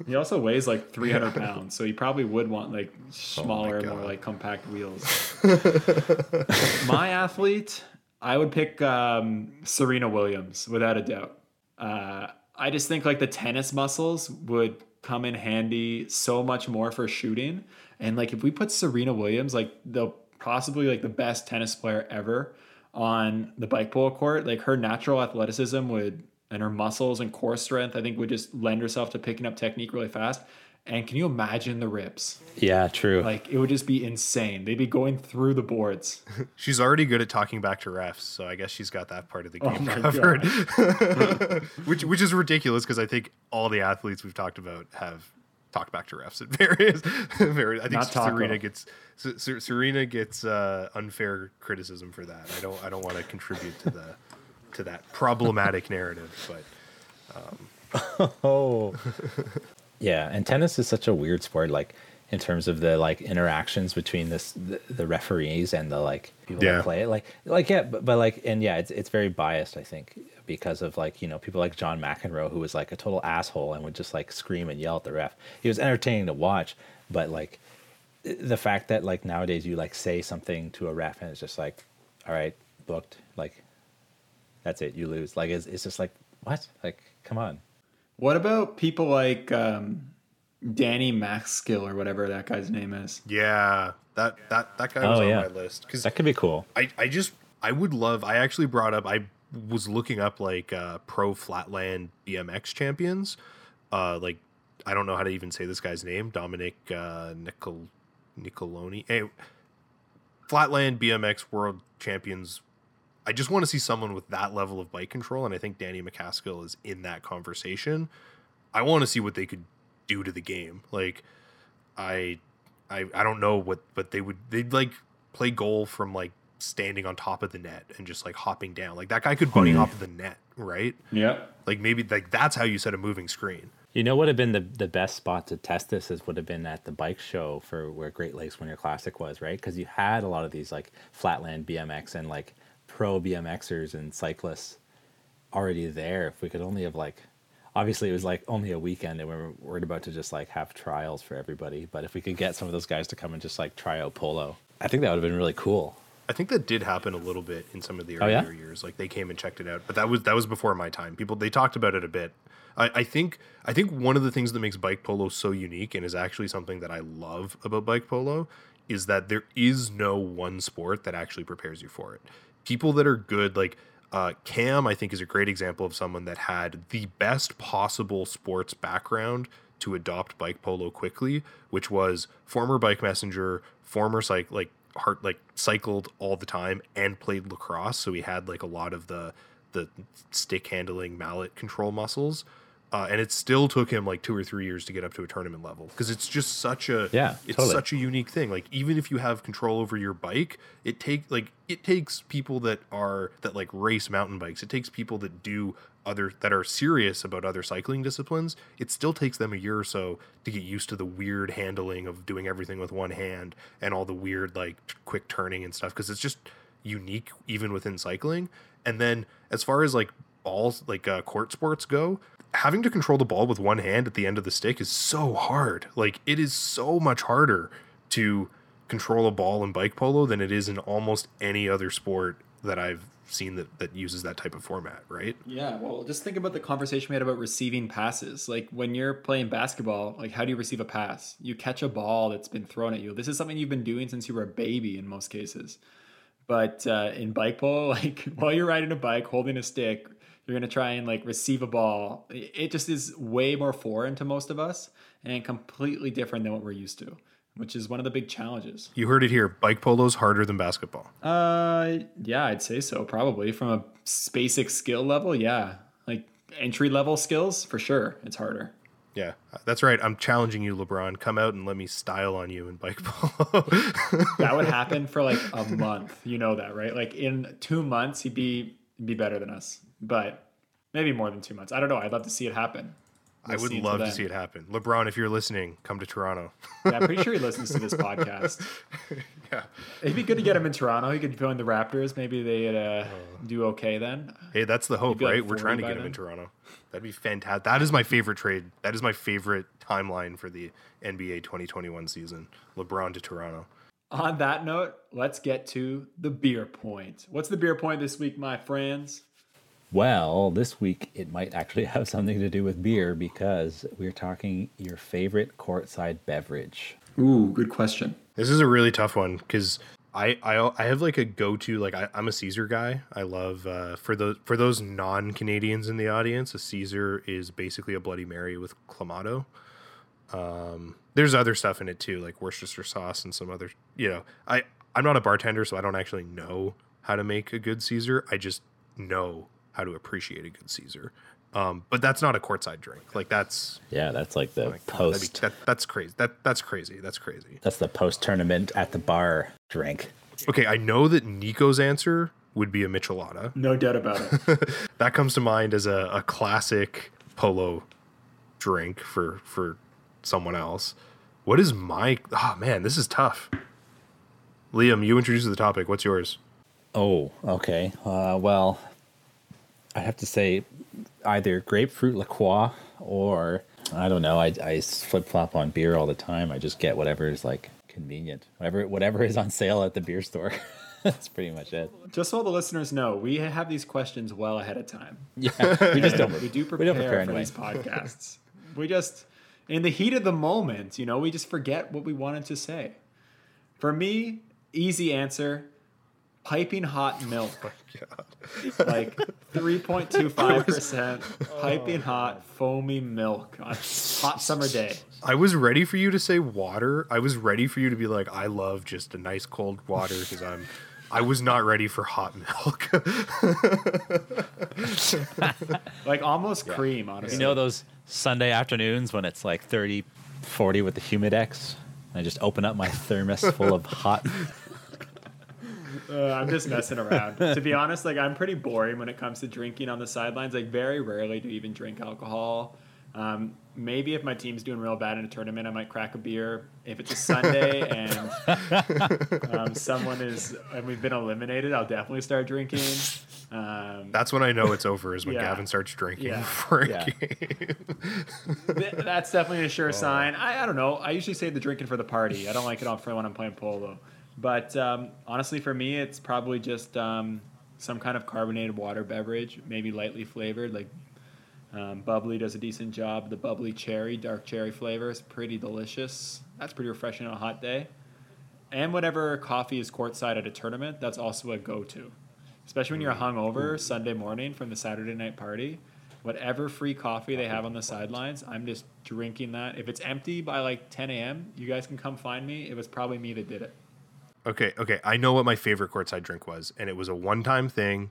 [SPEAKER 4] He also weighs like 300 pounds, so he probably would want like
[SPEAKER 1] Oh
[SPEAKER 4] smaller, more like compact wheels. My athlete, I would pick um, Serena Williams without a doubt. Uh, I just think like the tennis muscles would come in handy so much more for shooting. And like if we put Serena Williams, like the possibly like the best tennis player ever on the bike polo court, like her natural athleticism would and her muscles and core strength, I think would just lend herself to picking up technique really fast. And can you imagine the rips?
[SPEAKER 3] yeah, true.
[SPEAKER 4] Like it would just be insane. They'd be going through the boards.
[SPEAKER 1] She's already good at talking back to refs, so I guess she's got that part of the game
[SPEAKER 4] my
[SPEAKER 1] covered. which which is ridiculous because I think all the athletes we've talked about have talked back to refs at various. various I think
[SPEAKER 4] Not
[SPEAKER 1] Serena gets S- S- Serena gets uh, unfair criticism for that. I don't I don't want to contribute to the to that problematic narrative, but um,
[SPEAKER 3] oh. yeah, and tennis is such a weird sport. Like in terms of the like interactions between this the, the referees and the like people
[SPEAKER 1] Yeah.
[SPEAKER 3] that play it. Like like yeah, but, but like and yeah, it's it's very biased. I think because of like you know people like John McEnroe who was like a total asshole and would just like scream and yell at the ref. He was entertaining to watch, but like the fact that like nowadays you like say something to a ref and it's just like, all right, booked. Like that's it, you lose. Like it's it's just like what? Like come on.
[SPEAKER 4] What about people like um, Danny MacAskill or whatever that guy's name is?
[SPEAKER 1] yeah, that that that guy
[SPEAKER 3] Oh,
[SPEAKER 1] was on
[SPEAKER 3] yeah.
[SPEAKER 1] my list because
[SPEAKER 3] That could be cool.
[SPEAKER 1] I, I just I would love I actually brought up I was looking up like uh pro flatland BMX champions. Uh like I don't know how to even say this guy's name, Dominic uh Nicol Nicoloni. Hey, flatland BMX world champions. I just want to see someone with that level of bike control and I think Danny MacAskill is in that conversation. I want to see what they could do to the game. Like I I I don't know what but they would they'd like play goal from like standing on top of the net and just like hopping down. Like that guy could bunny hmm. hop of the net, right?
[SPEAKER 4] Yep.
[SPEAKER 1] Like maybe like that's how you set a moving screen.
[SPEAKER 3] You know what would have been the, the best spot to test this is would have been at the bike show for where Great Lakes Winter Classic was, right? Because you had a lot of these like flatland BMX and like pro BMXers and cyclists already there. If we could only have like, obviously it was like only a weekend and we were worried about to just like have trials for everybody. But if we could get some of those guys to come and just like try out polo, I think that would have been really cool.
[SPEAKER 1] I think that did happen a little bit in some of the
[SPEAKER 3] Oh, yeah?
[SPEAKER 1] earlier years. Like they came and checked it out, but that was that was before my time. People they talked about it a bit. I, I think I think one of the things that makes bike polo so unique and is actually something that I love about bike polo is that there is no one sport that actually prepares you for it. People that are good, like uh, Cam, I think is a great example of someone that had the best possible sports background to adopt bike polo quickly, which was former bike messenger, former cycle like heart like cycled all the time and played lacrosse, so he had like a lot of the the stick handling mallet control muscles. Uh, and it still took him like two or three years to get up to a tournament level because it's just such a
[SPEAKER 3] Yeah,
[SPEAKER 1] it's
[SPEAKER 3] totally.
[SPEAKER 1] such a unique thing. Like even if you have control over your bike, it take like it takes people that are that like race mountain bikes. It takes people that do other that are serious about other cycling disciplines. It still takes them a year or so to get used to the weird handling of doing everything with one hand and all the weird like t- quick turning and stuff because it's just unique even within cycling. And then as far as like balls like uh, court sports go, having to control the ball with one hand at the end of the stick is so hard. Like it is so much harder to control a ball in bike polo than it is in almost any other sport that I've seen that, that uses that type of format, right?
[SPEAKER 4] Yeah, well, just think about the conversation we had about receiving passes. Like when you're playing basketball, like how do you receive a pass? You catch a ball that's been thrown at you. This is something you've been doing since you were a baby in most cases. But uh, in bike polo, like while you're riding a bike, holding a stick, you're gonna try and like receive a ball. It just is way more foreign to most of us and completely different than what we're used to, which is one of the big challenges.
[SPEAKER 1] You heard it here. Bike polo's harder than basketball.
[SPEAKER 4] Uh, yeah, I'd say so. Probably from a basic skill level, yeah. Like entry level skills, for sure, it's harder.
[SPEAKER 1] Yeah, that's right. I'm challenging you, LeBron. Come out and let me style on you in bike polo.
[SPEAKER 4] That would happen for like a month. You know that, right? Like in two months, he'd be he'd be better than us, but maybe more than two months. I don't know. I'd love to see it happen.
[SPEAKER 1] I would love to see it happen. LeBron, if you're listening, come to Toronto.
[SPEAKER 4] Yeah, I'm pretty sure he listens to this podcast.
[SPEAKER 1] yeah.
[SPEAKER 4] It'd be good to get him in Toronto. He could join the Raptors. Maybe they'd uh, do okay then.
[SPEAKER 1] Hey, that's the hope,
[SPEAKER 4] be like
[SPEAKER 1] right? We're trying to get him in. Toronto. That'd be fantastic. That is my favorite trade. That is my favorite timeline for the NBA 2021 season. LeBron to Toronto.
[SPEAKER 4] On that note, let's get to the beer point. What's the beer point this week, my friends?
[SPEAKER 3] Well, this week it might actually have something to do with beer because we're talking your favorite courtside beverage.
[SPEAKER 4] Ooh, good question.
[SPEAKER 1] This is a really tough one because I, I I have like a go to like I, I'm a Caesar guy. I love uh, for those for those non Canadians in the audience, a Caesar is basically a Bloody Mary with clamato. Um, there's other stuff in it too, like Worcestershire sauce and some other. You know, I I'm not a bartender, so I don't actually know how to make a good Caesar. I just know how to appreciate a good Caesar. Um, but that's not a courtside drink. Like that's
[SPEAKER 3] Yeah, that's like the
[SPEAKER 1] like, come be-
[SPEAKER 3] post.
[SPEAKER 1] that, that's crazy. That that's crazy. That's crazy.
[SPEAKER 3] That's the post tournament at the bar drink.
[SPEAKER 1] Okay, I know that Nico's answer would be a Michelada.
[SPEAKER 4] No doubt about it.
[SPEAKER 1] That comes to mind as a, a classic polo drink for for someone else. What is my? Oh man, this is tough. Liam, you introduced the topic. What's yours?
[SPEAKER 3] Oh, okay. Uh, well, I have to say either grapefruit La Croix or I don't know. I, I flip flop on beer all the time. I just get whatever is like convenient, whatever whatever is on sale at the beer store. That's pretty much it.
[SPEAKER 4] Just so the listeners know, we have these questions well ahead of time.
[SPEAKER 3] Yeah, we just don't.
[SPEAKER 4] We do
[SPEAKER 3] we
[SPEAKER 4] prepare,
[SPEAKER 3] don't prepare
[SPEAKER 4] for
[SPEAKER 3] anyway.
[SPEAKER 4] these podcasts. we just, in the heat of the moment, you know, we just forget what we wanted to say. For me, easy answer piping hot milk. Oh like 3.25% piping hot, foamy milk on a hot summer day.
[SPEAKER 1] I was ready for you to say water. I was ready for you to be like, I love just a nice cold water because I'm. I was not ready for hot milk.
[SPEAKER 4] Like almost cream, honestly.
[SPEAKER 3] You know those Sunday afternoons when it's like 30, 40 with the humidex? I just open up my thermos full of hot.
[SPEAKER 4] Uh, I'm just messing around. to be honest, like I'm pretty boring when it comes to drinking on the sidelines. Like very rarely do even drink alcohol. Um, maybe if my team's doing real bad in a tournament, I might crack a beer. If it's a Sunday and um, someone is and we've been eliminated, I'll definitely start drinking. Um,
[SPEAKER 1] That's when I know it's over. Is when
[SPEAKER 4] Yeah.
[SPEAKER 1] Gavin starts drinking
[SPEAKER 4] Yeah.
[SPEAKER 1] for
[SPEAKER 3] Yeah.
[SPEAKER 4] th- that's definitely a sure sign. I, I don't know. I usually save the drinking for the party. I don't like it on for when I'm playing polo. But um, honestly, for me, it's probably just um, some kind of carbonated water beverage, maybe lightly flavored. Like um, bubbly does a decent job. The bubbly cherry, dark cherry flavor is pretty delicious. That's pretty refreshing on a hot day. And whatever coffee is courtside at a tournament, that's also a go-to. Especially when you're hungover Sunday morning from the Saturday night party. Whatever free coffee they have on the sidelines, I'm just drinking that. If it's empty by like 10 a.m., you guys can come find me. It was probably me that did it.
[SPEAKER 1] Okay, okay. I know what my favorite courtside drink was, and it was a one-time thing,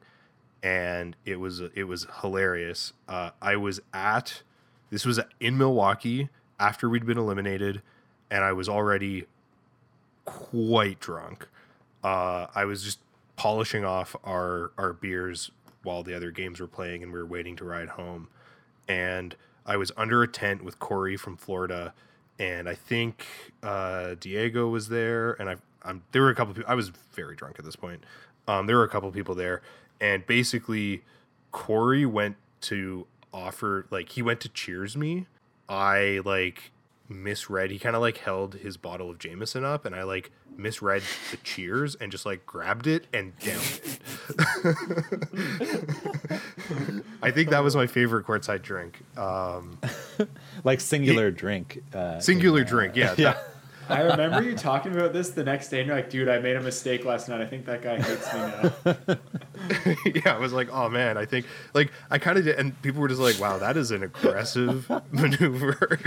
[SPEAKER 1] and it was it was hilarious. Uh, I was at this was in Milwaukee after we'd been eliminated, and I was already quite drunk. Uh, I was just polishing off our our beers while the other games were playing, and we were waiting to ride home. And I was under a tent with Corey from Florida, and I think uh, Diego was there, and I I'm, there were a couple. People, I was very drunk at this point. Um, there were a couple people there, and basically, Corey went to offer like he went to cheers me. I like misread. He kind of like held his bottle of Jameson up, and I like misread the cheers and just like grabbed it and downed it. I think that was my favorite courtside drink. Um,
[SPEAKER 3] Like singular drink. Uh,
[SPEAKER 1] singular drink, yeah.
[SPEAKER 3] yeah.
[SPEAKER 1] that-
[SPEAKER 4] I remember you talking about this the next day, and you're like, dude, I made a mistake last night. I think that guy hates me now.
[SPEAKER 1] yeah, I was like, oh man, I think like I kind of did, and people were just like, wow, that is an aggressive maneuver.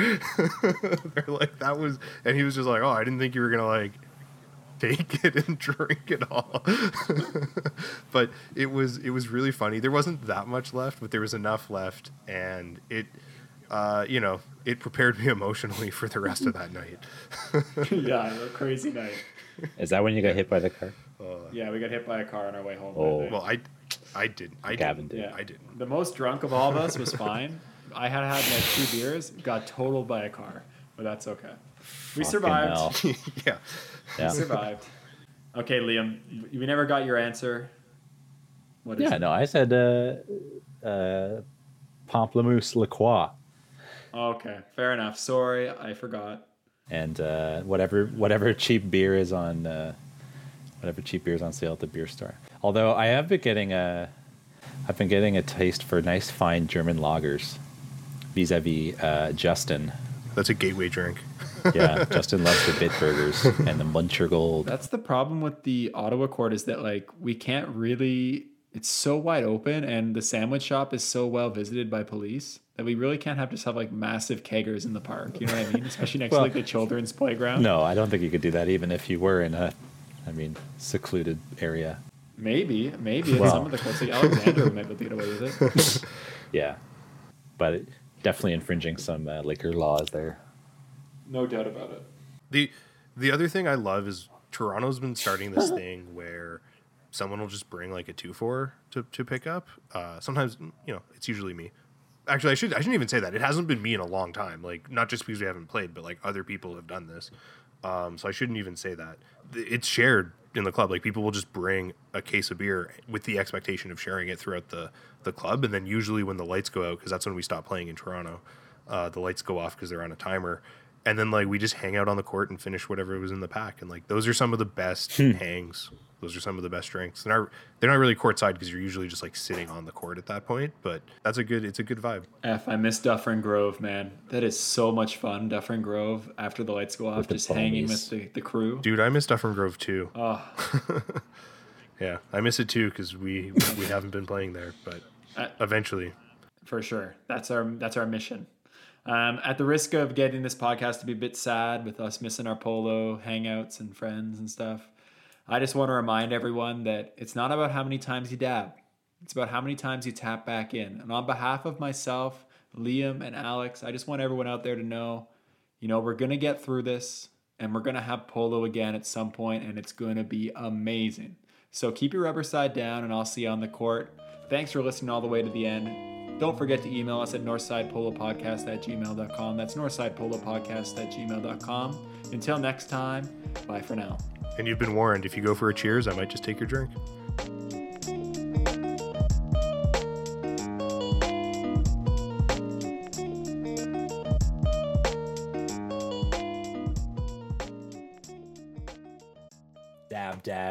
[SPEAKER 1] They're like, that was, and he was just like, oh, I didn't think you were gonna like take it and drink it all. but it was it was really funny. There wasn't that much left, but there was enough left, and it. Uh, you know, it prepared me emotionally for the rest of that night.
[SPEAKER 4] yeah, a crazy night.
[SPEAKER 3] Is that when you got hit by the car?
[SPEAKER 4] Yeah, we got hit by a car on our way home.
[SPEAKER 3] Oh.
[SPEAKER 1] Well, I, I did. I
[SPEAKER 3] Gavin
[SPEAKER 1] didn't.
[SPEAKER 4] Yeah.
[SPEAKER 1] I didn't.
[SPEAKER 4] The most drunk of all of us was fine. I had had like two beers, got totaled by a car, but that's okay. We
[SPEAKER 3] Fucking
[SPEAKER 4] survived.
[SPEAKER 3] hell.
[SPEAKER 1] yeah.
[SPEAKER 4] We survived. Okay, Liam, you we never got your answer. What is
[SPEAKER 3] Yeah,
[SPEAKER 4] it?
[SPEAKER 3] no, I said uh, uh, Pamplemousse La Croix.
[SPEAKER 4] Okay, fair enough. Sorry, I forgot.
[SPEAKER 3] and uh, whatever whatever cheap beer is on uh, whatever cheap beer is on sale at the beer store. Although I have been getting a, I've been getting a taste for nice fine German lagers, vis-a-vis uh, Justin.
[SPEAKER 1] That's a gateway drink.
[SPEAKER 3] Yeah, Justin loves the Bitburgers and the Muncher Gold.
[SPEAKER 4] That's the problem with the Ottawa court is that like we can't really. It's so wide open, and the sandwich shop is so well visited by police that we really can't have just have like massive keggers in the park. You know what I mean? Especially next
[SPEAKER 3] Well-
[SPEAKER 4] to like the children's playground.
[SPEAKER 3] No, I don't think you could do that even if you were in a, I mean, secluded area.
[SPEAKER 4] Maybe, maybe at
[SPEAKER 3] Well.
[SPEAKER 4] some of the courts, like Alexander might be able to get away with it.
[SPEAKER 3] Yeah, but definitely infringing some uh, liquor laws there.
[SPEAKER 4] No doubt about it.
[SPEAKER 1] The the other thing I love is Toronto's been starting this thing where someone will just bring like a two four to, to pick up. Uh, sometimes you know it's usually me. Actually, I should I shouldn't even say that. It hasn't been me in a long time. Like not just because we haven't played, but like other people have done this. Um, so I shouldn't even say that. It's shared in the club. Like people will just bring a case of beer with the expectation of sharing it throughout the the club, and then usually when the lights go out, because that's when we stop playing in Toronto, uh, the lights go off because they're on a timer, and then like we just hang out on the court and finish whatever was in the pack, and like those are some of the best hangs. Those are some of the best drinks. They're they're not really courtside because you're usually just like sitting on the court at that point, but that's a good it's a good vibe.
[SPEAKER 4] F, I miss Dufferin Grove, man. That is so much fun. Dufferin Grove after the lights go off,
[SPEAKER 3] With the
[SPEAKER 4] just hanging with the, the crew.
[SPEAKER 1] Dude, I miss Dufferin Grove too.
[SPEAKER 4] Oh,
[SPEAKER 1] Yeah, I miss it too because we we haven't been playing there, but
[SPEAKER 4] Uh,
[SPEAKER 1] eventually.
[SPEAKER 4] for sure. That's our that's our mission. Um, at the risk of getting this podcast to be a bit sad with us missing our polo hangouts and friends and stuff, I just want to remind everyone that it's not about how many times you dab. It's about how many times you tap back in. And on behalf of myself, Liam, and Alex, I just want everyone out there to know, you know, we're gonna get through this, and we're gonna have polo again at some point, and it's gonna be amazing. So keep your rubber side down, and I'll see you on the court. Thanks for listening all the way to the end. Don't forget to email us at northsidepolopodcast at gmail.com. That's northsidepolopodcast at gmail.com. Until next time, bye for now.
[SPEAKER 1] And you've been warned if you go for a cheers, I might just take your drink.